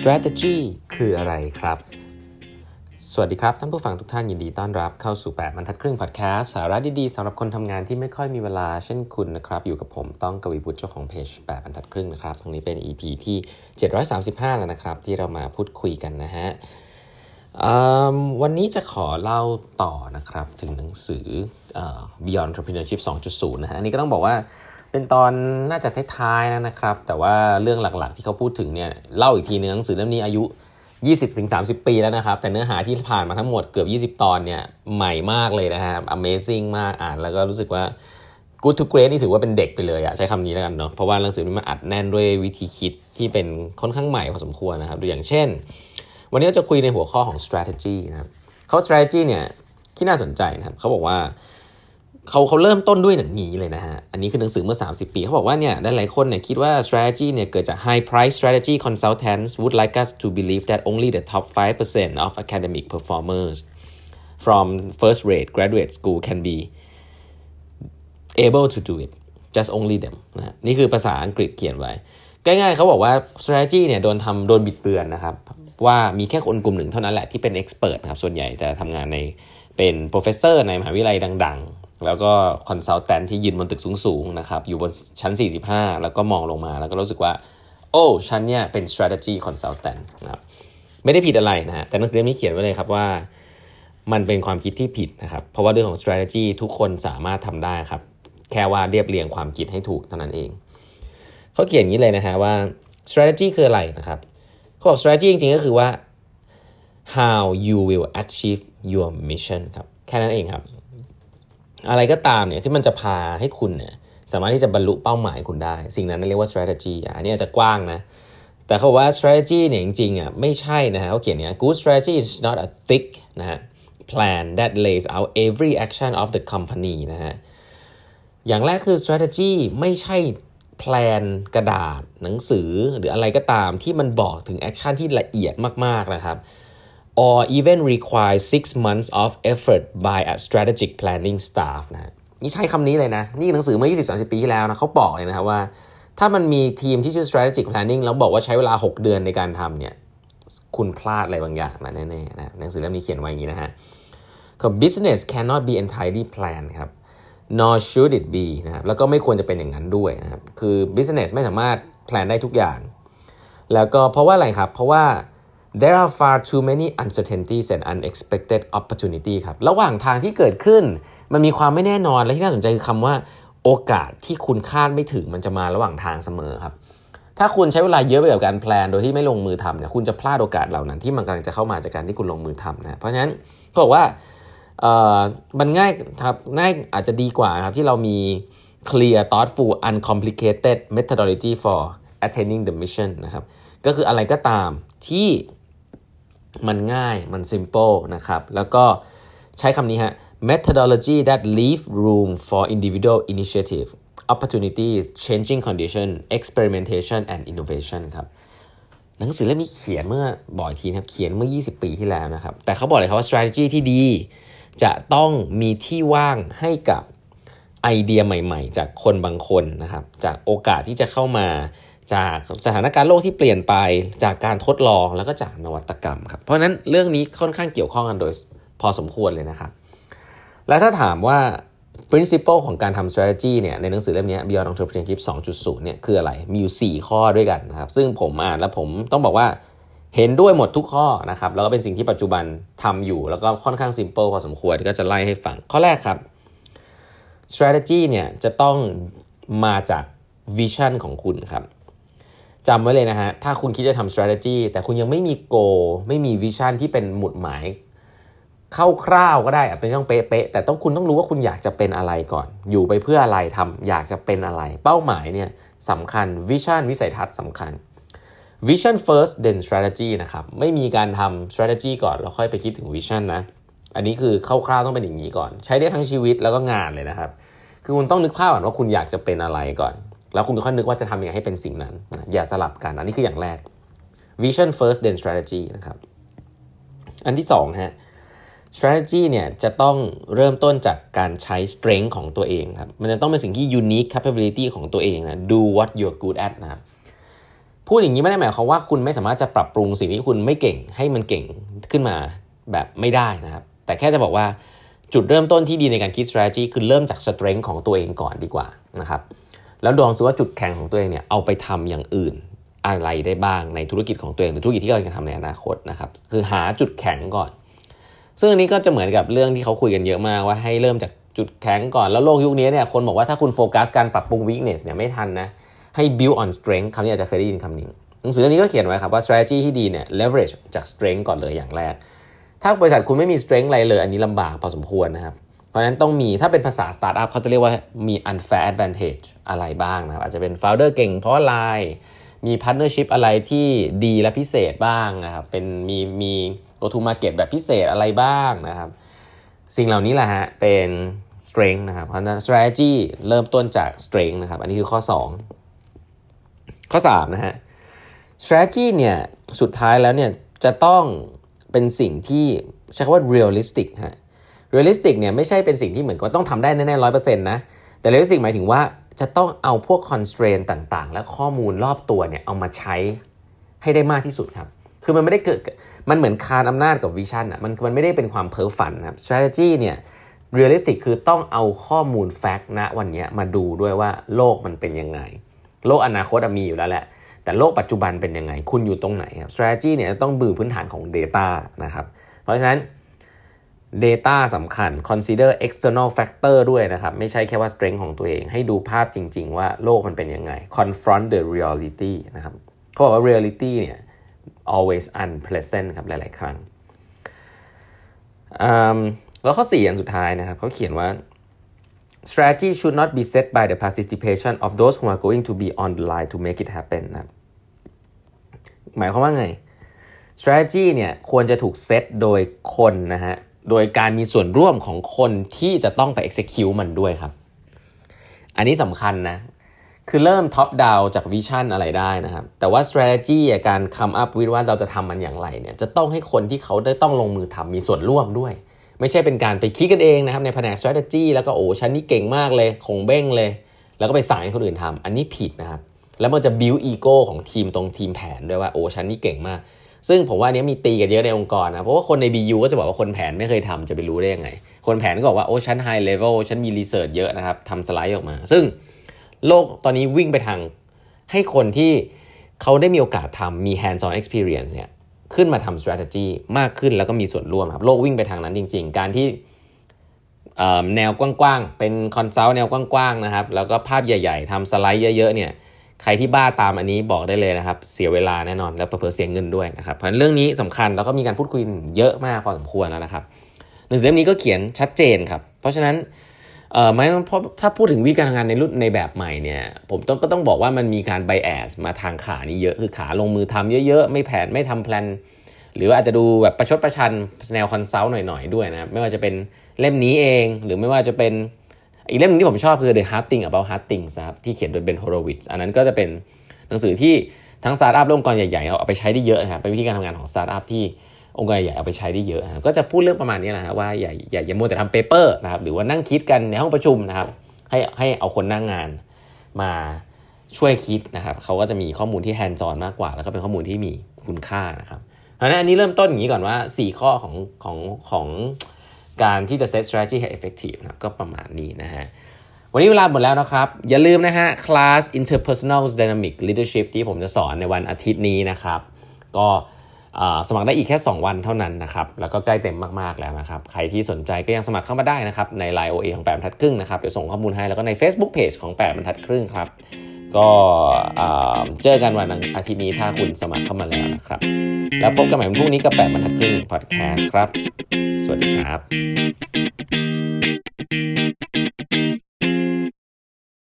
strategy คืออะไรครับ สวัสดีครับ ท่านผู้ฟังทุกท่านยินดีต้อนรับเข้าสู่ 8บรรทัดครึ่งพอดแคสต์สาระดีๆสำหรับคนทำงานที่ไม่ค่อยมีเวลาเช่นคุณนะครับ อยู่กับผมต้องกวีบุตรเจ้าของเพจ8บรรทัดครึ่งนะครับตรงนี้เป็น EP ที่ 735 แล้วนะครับ ที่เรามาพูดคุยกันนะฮะวันนี้จะขอเล่าต่อนะครับ ถึงหนังสือ Beyond Entrepreneurship 2.0 นะฮะอันนี้ก็ต้องบอกว่า เป็นตอนน่าจะท้ายๆแล้วนะครับ แต่ว่าเรื่องหลักๆที่เขาพูดถึงเนี่ยเล่าอีกทีนึงหนังสือเล่มนี้อายุ 20-30 ปีแล้วนะครับ แต่เนื้อหาที่ผ่านมาทั้งหมดเกือบ 20 ตอนเนี่ยใหม่มากเลยนะฮะ Amazing มากอ่านแล้วก็รู้สึกว่า Good to Great นี่ถือว่าเป็นเด็กไปเลยอะใช้คำนี้แล้วกันเนาะเพราะว่าหนังสือนี้มันอัดแน่นด้วยวิธีคิดที่เป็นค่อนข้างใหม่พอสมควรนะครับดูอย่างเช่น วันนี้เราจะคุยในหัวข้อของ strategy นะครับเขา strategy เนี่ยที่น่าสนใจนะครับเขาบอกว่า เขาเขาเริ่มต้นด้วยหนังนี้เลยนะฮะ อันนี้คือหนังสือเมื่อ 30 ปี เขาบอกว่าเนี่ยหลายคนเนี่ยคิดว่า strategy เนี่ยเกิดจาก high price strategy consultants would like us to believe that only the top 5% of academic performers from first rate graduate school can be able to do it just only them นะนี่คือภาษาอังกฤษเขียนไว้ ง่ายๆเขาบอกว่า strategy เนี่ยโดนทำโดนบิดเบือนนะครับ ว่ามีแค่คนกลุ่มหนึ่งเท่านั้นแหละที่เป็น expert นะครับ ส่วนใหญ่จะทำงานในเป็น professor ในมหาวิทยาลัยดัง แล้วก็คอนซัลแทนที่ยืนบนตึกสูงๆนะครับอยู่บนชั้น 45 แล้วก็มองลงมาแล้วก็รู้สึกว่า โอ้ฉันเนี่ยเป็น strategy consultant นะครับไม่ได้ผิดอะไรนะฮะแต่หนังสือเล่มนี้เขียนไว้เลยครับว่า มันเป็นความคิดที่ผิดนะครับ เพราะว่าเรื่องของ strategy ทุกคนสามารถทำได้ครับ แค่ว่าเรียบเรียงความคิดให้ถูกเท่านั้นเอง เขาเขียนอย่างนี้เลยนะฮะว่า strategy คืออะไรนะครับเขาบอก strategy จริงๆก็คือว่า how you will achieve your mission ครับแค่นั้นเองครับ อะไรก็ตามเนี่ยที่มันจะพาให้คุณเนี่ยสามารถที่จะบรรลุเป้าหมายคุณได้ สิ่งนั้นเรียกว่า strategy อันนี้อาจจะกว้างนะ แต่เขาบอกว่า strategy เนี่ยจริงๆอะไม่ใช่นะฮะเขาเขียนเนี่ย good strategy is not a thick นะฮะ plan that lays out every action of the company นะฮะ อย่างแรกคือ strategy ไม่ใช่แพลนกระดาษหนังสือหรืออะไรก็ตามที่มันบอกถึง action ที่ละเอียดมากๆนะครับ or even require six months of effort by a strategic planning staff นะนี่ใช้คำนี้เลยนะ นี่หนังสือเมื่อ 20-30 ปีที่แล้วนะเขาบอกเลยนะครับว่า ถ้ามันมีทีมที่ชื่อ strategic planning แล้วบอกว่าใช้เวลา 6 เดือนในการทำเนี่ยคุณพลาดอะไรบางอย่างนะแน่ๆนะหนังสือเล่มนี้เขียนไว้อย่างนี้นะฮะ business cannot be entirely planned ครับ nor should it be นะครับแล้วก็ไม่ควรจะเป็นอย่างนั้นด้วยนะครับคือ business ไม่สามารถแพลนได้ทุกอย่าง แล้วก็เพราะว่าอะไรครับ เพราะว่า there are far too many uncertainties and unexpected opportunity ครับ ระหว่างทางที่เกิดขึ้น มันมีความไม่แน่นอน และที่น่าสนใจคือคำว่า โอกาสที่คุณคาดไม่ถึงมันจะมาระหว่างทางเสมอครับ ถ้าคุณใช้เวลาเยอะไปกับการแพลนโดยที่ไม่ลงมือทำเนี่ย คุณจะพลาดโอกาสเหล่านั้นที่มันกำลังจะเข้ามาจากการที่คุณลงมือทำนะ เพราะฉะนั้นเขาบอกว่ามันง่ายครับ ง่ายอาจจะดีกว่าครับที่เรามี clear thoughtful uncomplicated methodology for attaining the mission นะครับ ก็คืออะไรก็ตามที่ มันง่ายมัน simple นะครับแล้วก็ใช้คำนี้ฮะ methodology that leave room for individual initiative opportunities changing condition experimentation and innovation ครับหนังสือเล่มนี้เขียนเมื่อบ่อยทีนะครับเขียนเมื่อ 20 ปีที่แล้วนะครับ แต่เขาบอกเลยครับว่า strategy ที่ดี จะต้องมีที่ว่างให้กับไอเดียใหม่ ๆ จากคนบางคนนะครับ จากโอกาสที่จะเข้ามา จากสถานการณ์โลกที่เปลี่ยนไปจากการทดลองแล้วก็จากนวัตกรรมครับเพราะฉะนั้นเรื่องนี้ค่อนข้างเกี่ยวข้องกันโดยพอสมควรเลยนะครับและถ้าถามว่า principle ของการทำ strategy เนี่ยในหนังสือเล่มนี้ Beyond Entrepreneurship 2.0 เนี่ยคืออะไรมีอยู่ 4 ข้อด้วยกันนะครับซึ่งผมอ่านแล้วผมต้องบอกว่าเห็นด้วยหมดทุกข้อนะครับแล้วก็เป็นสิ่งที่ปัจจุบันทำอยู่ แล้วก็ค่อนข้าง simple พอสมควรก็จะไล่ให้ฟัง ข้อแรกครับ strategy เนี่ยจะต้องมาจาก vision ของคุณครับ จำไว้เลยนะฮะ ถ้าคุณคิดจะทำ strategy แต่คุณยังไม่มี goal ไม่มี vision ที่เป็นหมุดหมายเข้าคร่าวก็ได้เป็นต้องเป๊ะๆแต่ต้องคุณต้องรู้ว่าคุณอยากจะเป็นอะไรก่อน อยู่ไปเพื่ออะไรทำอยากจะเป็นอะไร เป้าหมายเนี่ยสำคัญ vision วิสัยทัศน์สำคัญ vision first then strategy นะครับ ไม่มีการทำ strategy ก่อน แล้วค่อยไปคิดถึง vision นะ อันนี้คือคร่าวๆต้องเป็นอย่างนี้ก่อน ใช้ได้ทั้งชีวิตแล้วก็งานเลยนะครับ คือคุณต้องนึกภาพก่อนว่าคุณอยากจะเป็นอะไรก่อน แล้วคุณค่อยนึกว่าจะทำยังไงให้เป็นสิ่งนั้น อย่าสลับกันอันนี้คืออย่างแรก vision first then strategy นะครับ อันที่2ฮะ strategy เนี่ยจะต้องเริ่มต้นจากการใช้ strength ของตัวเองครับ มันจะต้องเป็นสิ่งที่ unique capability ของตัวเองนะ do what you're good at นะครับพูดอย่างนี้ไม่ได้หมายความว่าคุณไม่สามารถจะปรับปรุงสิ่งที่คุณไม่เก่งให้มันเก่งขึ้นมาแบบไม่ได้นะครับ แต่แค่จะบอกว่าจุดเริ่มต้นที่ดีในการคิด strategy คือเริ่มจาก strength ของตัวเองก่อนดีกว่านะครับ แล้วดองซิว่าจุดแข็งของตัวเองเนี่ยเอาไปทำอย่างอื่นอะไรได้บ้างในธุรกิจของตัวเองหรือธุรกิจที่เราจะทำในอนาคตนะครับคือหาจุดแข็งก่อน ซึ่งอันนี้ก็จะเหมือนกับเรื่องที่เขาคุยกันเยอะมากว่าให้เริ่มจากจุดแข็งก่อนแล้วโลกยุคนี้เนี่ยคนบอกว่าถ้าคุณโฟกัสการปรับปรุง weakness เนี่ยไม่ทันนะให้ build on strength คำนี้อาจจะเคยได้ยินคำนี้หนังสือเล่มนี้ก็เขียนไว้ครับว่า strategy ที่ดีเนี่ย leverage จาก strength ก่อนเลยอย่างแรก ถ้าบริษัทคุณไม่มี strength อะไรเลย อันนี้ลำบากพอสมควรนะครับ เพราะนั้นต้องมีถ้าเป็นภาษา startup เขาจะเรียกว่ามี unfair advantage อะไรบ้างนะครับอาจจะเป็น founder เก่งเพราะอะไร มี partnership อะไรที่ดีและพิเศษบ้างนะครับเป็นมีมี go to market แบบพิเศษอะไรบ้างนะครับ สิ่งเหล่านี้แหละฮะเป็น strength นะครับเพราะฉะนั้น strategy เริ่มต้นจาก strength นะครับอันนี้คือข้อ 2 ข้อ 3 นะฮะ strategy เนี่ยสุดท้ายแล้วเนี่ยจะต้องเป็นสิ่งที่ใช้คำว่า realistic ฮะ realistic เนี่ยไม่ใช่เป็นสิ่งที่เหมือนกับต้องทำได้แน่ๆร้อยเปอร์เซ็นต์นะ แต่ realistic หมายถึงว่าจะต้องเอาพวก constraint ต่างๆ และข้อมูลรอบตัวเนี่ยเอามาใช้ให้ได้มากที่สุดครับ คือมันไม่ได้เกิด มันเหมือนคานอำนาจกับวิชั่นอะ มันมันไม่ได้เป็นความเพ้อฝันครับ strategy เนี่ย realistic คือต้องเอาข้อมูลแฟกต์ณวันนี้มาดูด้วยว่าโลกมันเป็นยังไง โลกอนาคตมีอยู่แล้วแหละ แต่โลกปัจจุบันเป็นยังไง คุณอยู่ตรงไหนครับ strategy เนี่ยต้องบือพื้นฐานของ data นะครับ เพราะฉะนั้น Data สำคัญ consider external factor ด้วยนะครับ ไม่ใช่แค่ว่า strength ของตัวเอง ให้ดูภาพจริง ๆ ว่าโลกมันเป็นยังไง confront the reality นะครับเขาบอกว่า reality เนี่ย always unpleasant ครับหลาย ๆ ครั้ง แล้วข้อ4อันสุดท้ายนะครับเขาเขียนว่า strategy should not be set by the participation of those who are going to be on the line to make it happen นะหมายความว่าไง strategy เนี่ยควรจะถูกเซตโดยคนนะฮะ โดยการมีส่วนร่วมของคนที่จะต้องไป execute มันด้วยครับ อันนี้สำคัญนะ คือเริ่ม top down จากวิชั่นอะไรได้นะครับ แต่ว่า strategy การ come up with ว่าเราจะทำมันอย่างไรเนี่ย จะต้องให้คนที่เขาได้ต้องลงมือทำมีส่วนร่วมด้วย ไม่ใช่เป็นการไปคิดกันเองนะครับ ในแผนก strategy แล้วก็โอ้ฉันนี่เก่งมากเลยขงเบ้งเลย แล้วก็ไปสั่งให้คนอื่นทำอันนี้ผิดนะครับ แล้วมันจะ build ego ของทีมตรงทีมแผนด้วยว่าโอ้ฉันนี่เก่งมาก ซึ่งผมว่านี้มีตีกันเยอะในองค์กรนะเพราะว่าคนใน BU ก็จะบอกว่าคนแผนไม่เคยทำจะไปรู้ได้ยังไง คนแผนก็บอกว่าโอ้ฉัน high level ฉันมี research เยอะนะครับทำสไลด์ออกมา ซึ่งโลกตอนนี้วิ่งไปทางให้คนที่เขาได้มีโอกาสทำมี hands on experience เนี่ยขึ้นมาทำ strategy มากขึ้นแล้วก็มีส่วนร่วมครับ โลกวิ่งไปทางนั้นจริง ๆ การที่แนวกว้างๆ เป็น consult แนวกว้างๆ นะครับ แล้วก็ภาพใหญ่ ๆ ทำสไลด์เยอะ ๆ เนี่ย ใครที่บ้าตามอันนี้บอกได้เลยนะครับ เสียเวลาแน่นอนแล้วเพิ่มเสียเงินด้วยนะครับเพราะเรื่องนี้สำคัญแล้วก็มีการพูดคุยเยอะมากพอสมควรแล้วนะครับหนังสือเล่มนี้ก็เขียนชัดเจนครับเพราะฉะนั้นเอ่อไม่เพราะถ้าพูดถึงวิธีการทำงานในรุ่นในแบบใหม่เนี่ยผมต้องก็ต้องบอกว่ามันมีการ bias มาทางขานี้เยอะคือขาลงมือทำเยอะๆ ไม่แผนไม่ทำ planหรือว่าอาจจะดูแบบประชดประชันแนว consult หน่อยๆด้วยนะไม่ว่าจะเป็นเล่มนี้เอง หรือไม่ว่าจะเป็น อีกเล่มนึงที่ผมชอบคือ The Hard Thing About Hard Things ครับที่เขียนโดย Ben Horowitz อันนั้นก็จะเป็นหนังสือที่ทั้งสตาร์ทอัพและองค์กรใหญ่ๆเอาไปใช้ได้เยอะนะครับเป็นวิธีการทำงานของสตาร์ทอัพที่องค์กรใหญ่เอาไปใช้ได้เยอะนะก็จะพูดเรื่องประมาณนี้แหละฮะว่าอย่าอย่าอย่ามัวแต่ทำ paper นะครับหรือว่านั่งคิดกันในห้องประชุมนะครับให้ให้เอาคนหน้างานมาช่วยคิดนะครับเขาก็จะมีข้อมูลที่ hands on มากกว่า แล้วก็เป็นข้อมูลที่มีคุณค่านะครับเพราะฉะนั้นอันนี้เริ่มต้นอย่างนี้ก่อนว่า 4 ข้อของของของ การที่จะ set strategy ให้ effective นะก็ประมาณนี้นะฮะวันนี้เวลาหมดแล้วนะครับ อย่าลืมนะฮะคลาส interpersonal dynamic leadership ที่ผมจะสอนในวันอาทิตย์นี้นะครับ ก็สมัครได้อีกแค่ 2 วันเท่านั้นนะครับ แล้วก็ใกล้เต็มมาก ๆ แล้วนะครับ ใครที่สนใจก็ยังสมัครเข้ามาได้นะครับ ใน Line OA ของแปดบรรทัดครึ่งนะครับ เดี๋ยวส่งข้อมูลให้ แล้วก็ใน Facebook Page ของแปดบรรทัดครึ่งครับ ก็เจอกันวันอาทิตย์นี้ถ้าคุณสมัครเข้ามาแล้วนะครับ แล้วพบกันใหม่วันพรุ่งนี้กับแปดบรรทัดครึ่งพอดแคสต์ครับ สวัสดีครับ